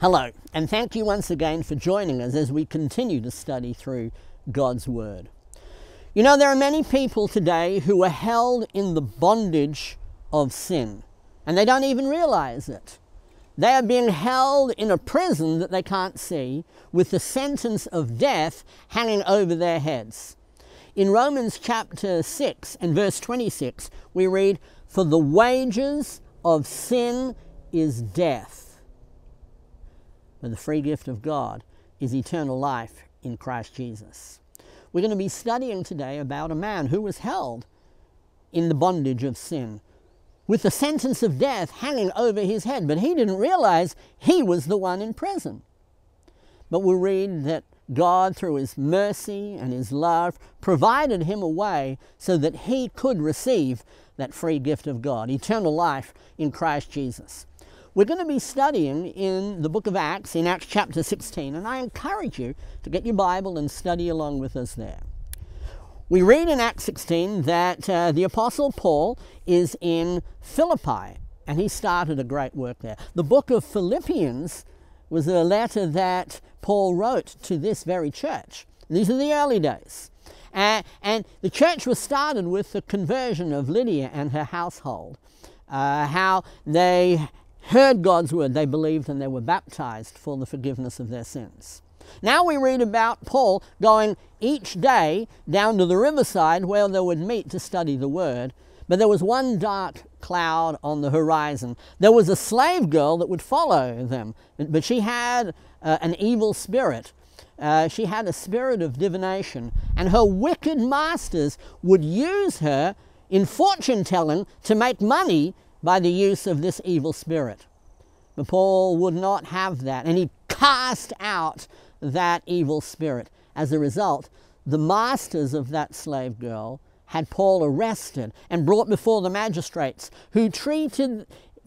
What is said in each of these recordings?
Hello, and thank you once again for joining us as we continue to study through God's Word. You know, there are many people today who are held in the bondage of sin, and they don't even realize it. They are being held in a prison that they can't see, with the sentence of death hanging over their heads. In Romans chapter 6 and verse 26, we read, For the wages of sin is death but the free gift of God is eternal life in Christ Jesus. We're going to be studying today about a man who was held in the bondage of sin with the sentence of death hanging over his head, but he didn't realize he was the one in prison. But we read that God, through his mercy and his love, provided him a way so that he could receive that free gift of God, eternal life in Christ Jesus. We're going to be studying in the book of Acts, in Acts chapter 16, and I encourage you to get your Bible and study along with us there. We read in Acts 16 that uh, the Apostle Paul is in Philippi, and he started a great work there. The book of Philippians was a letter that Paul wrote to this very church. These are the early days. Uh, and the church was started with the conversion of Lydia and her household. Uh, how they heard God's word, they believed and they were baptized for the forgiveness of their sins. Now we read about Paul going each day down to the riverside where they would meet to study the word, but there was one dark cloud on the horizon. There was a slave girl that would follow them, but she had uh, an evil spirit. Uh, she had a spirit of divination, and her wicked masters would use her in fortune telling to make money by the use of this evil spirit. But Paul would not have that, and he cast out that evil spirit. As a result, the masters of that slave girl had Paul arrested and brought before the magistrates, who treated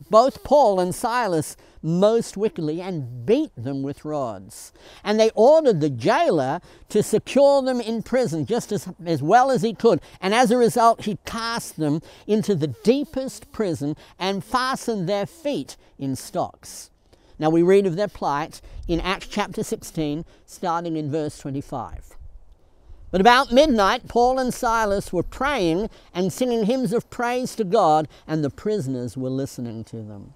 both Paul and Silas most wickedly and beat them with rods. And they ordered the jailer to secure them in prison just as, as well as he could. And as a result, he cast them into the deepest prison and fastened their feet in stocks. Now we read of their plight in Acts chapter 16, starting in verse 25. But about midnight, Paul and Silas were praying and singing hymns of praise to God, and the prisoners were listening to them.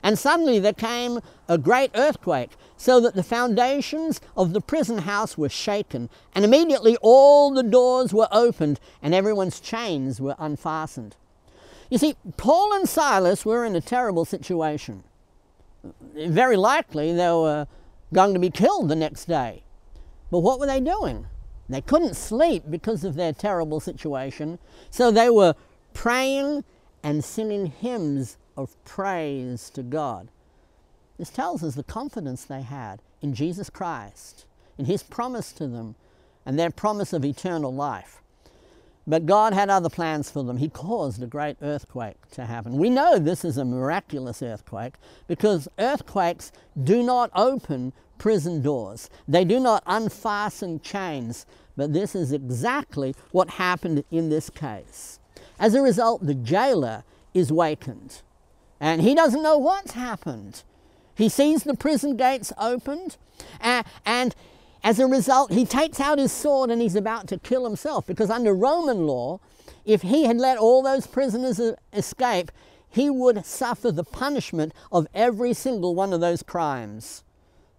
And suddenly there came a great earthquake, so that the foundations of the prison house were shaken, and immediately all the doors were opened, and everyone's chains were unfastened. You see, Paul and Silas were in a terrible situation. Very likely they were going to be killed the next day. But what were they doing? They couldn't sleep because of their terrible situation, so they were praying and singing hymns of praise to God. This tells us the confidence they had in Jesus Christ, in His promise to them, and their promise of eternal life. But God had other plans for them. He caused a great earthquake to happen. We know this is a miraculous earthquake because earthquakes do not open prison doors, they do not unfasten chains. But this is exactly what happened in this case. As a result, the jailer is wakened and he doesn't know what's happened. He sees the prison gates opened and, and as a result, he takes out his sword and he's about to kill himself because under Roman law, if he had let all those prisoners escape, he would suffer the punishment of every single one of those crimes.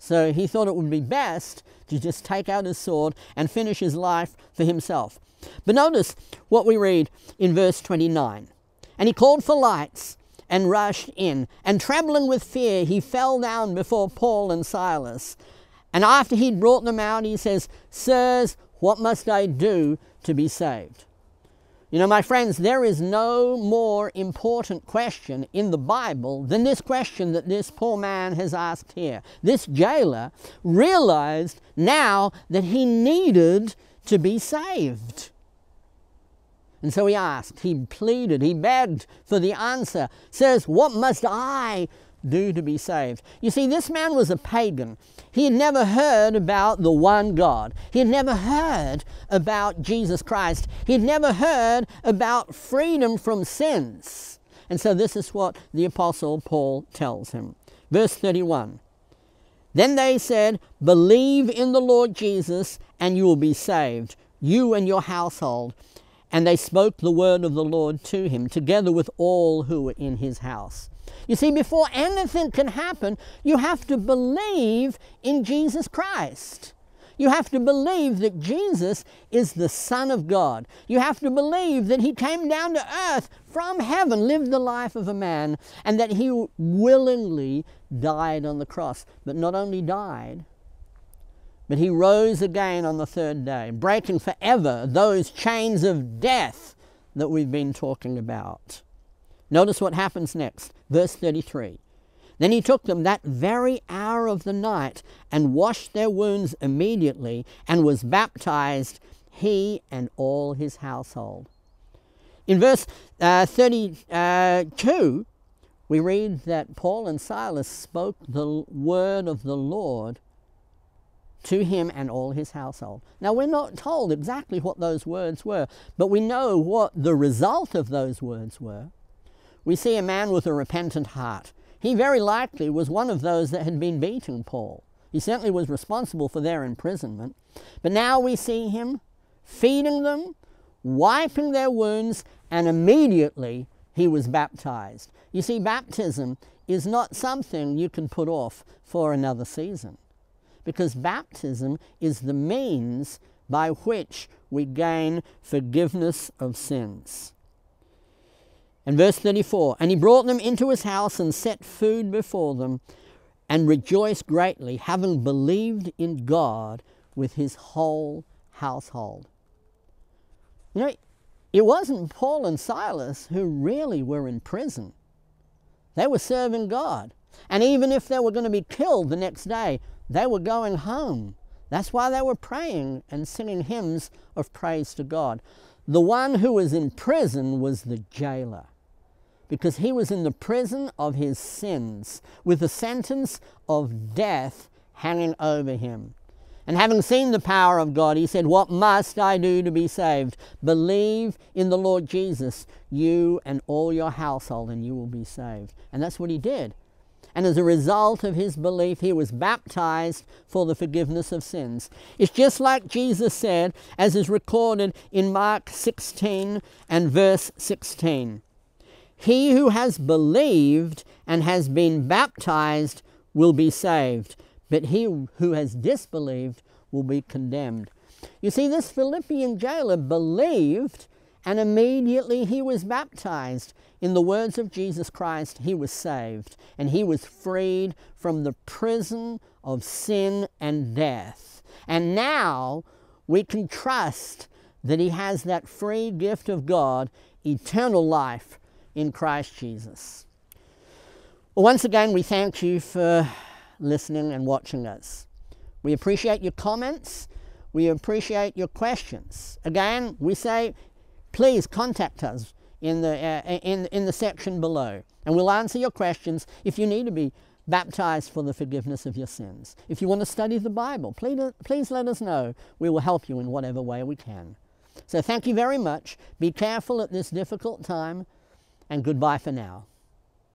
So he thought it would be best to just take out his sword and finish his life for himself. But notice what we read in verse 29. And he called for lights and rushed in, and trembling with fear, he fell down before Paul and Silas. And after he'd brought them out, he says, Sirs, what must I do to be saved? You know, my friends, there is no more important question in the Bible than this question that this poor man has asked here. This jailer realized now that he needed to be saved. And so he asked, he pleaded, he begged for the answer. Says, What must I do to be saved? You see, this man was a pagan. He had never heard about the one God. He had never heard about Jesus Christ. He had never heard about freedom from sins. And so this is what the Apostle Paul tells him. Verse 31 Then they said, Believe in the Lord Jesus, and you will be saved, you and your household. And they spoke the word of the Lord to him, together with all who were in his house. You see, before anything can happen, you have to believe in Jesus Christ. You have to believe that Jesus is the Son of God. You have to believe that He came down to earth from heaven, lived the life of a man, and that He willingly died on the cross. But not only died, but He rose again on the third day, breaking forever those chains of death that we've been talking about. Notice what happens next. Verse 33. Then he took them that very hour of the night and washed their wounds immediately and was baptized, he and all his household. In verse uh, 32, we read that Paul and Silas spoke the word of the Lord to him and all his household. Now, we're not told exactly what those words were, but we know what the result of those words were. We see a man with a repentant heart he very likely was one of those that had been beating Paul. He certainly was responsible for their imprisonment. But now we see him feeding them, wiping their wounds, and immediately he was baptized. You see, baptism is not something you can put off for another season because baptism is the means by which we gain forgiveness of sins. And verse 34 And he brought them into his house and set food before them and rejoiced greatly, having believed in God with his whole household. You know, it wasn't Paul and Silas who really were in prison, they were serving God. And even if they were going to be killed the next day, they were going home. That's why they were praying and singing hymns of praise to God. The one who was in prison was the jailer because he was in the prison of his sins with the sentence of death hanging over him. And having seen the power of God, he said, What must I do to be saved? Believe in the Lord Jesus, you and all your household, and you will be saved. And that's what he did. And as a result of his belief, he was baptized for the forgiveness of sins. It's just like Jesus said, as is recorded in Mark 16 and verse 16. He who has believed and has been baptized will be saved, but he who has disbelieved will be condemned. You see, this Philippian jailer believed and immediately he was baptized. In the words of Jesus Christ, he was saved and he was freed from the prison of sin and death. And now we can trust that he has that free gift of God, eternal life in Christ Jesus. Well, once again, we thank you for listening and watching us. We appreciate your comments. We appreciate your questions. Again, we say, please contact us in the, uh, in, in the section below, and we'll answer your questions if you need to be baptized for the forgiveness of your sins. If you want to study the Bible, please, please let us know. We will help you in whatever way we can. So thank you very much. Be careful at this difficult time and goodbye for now.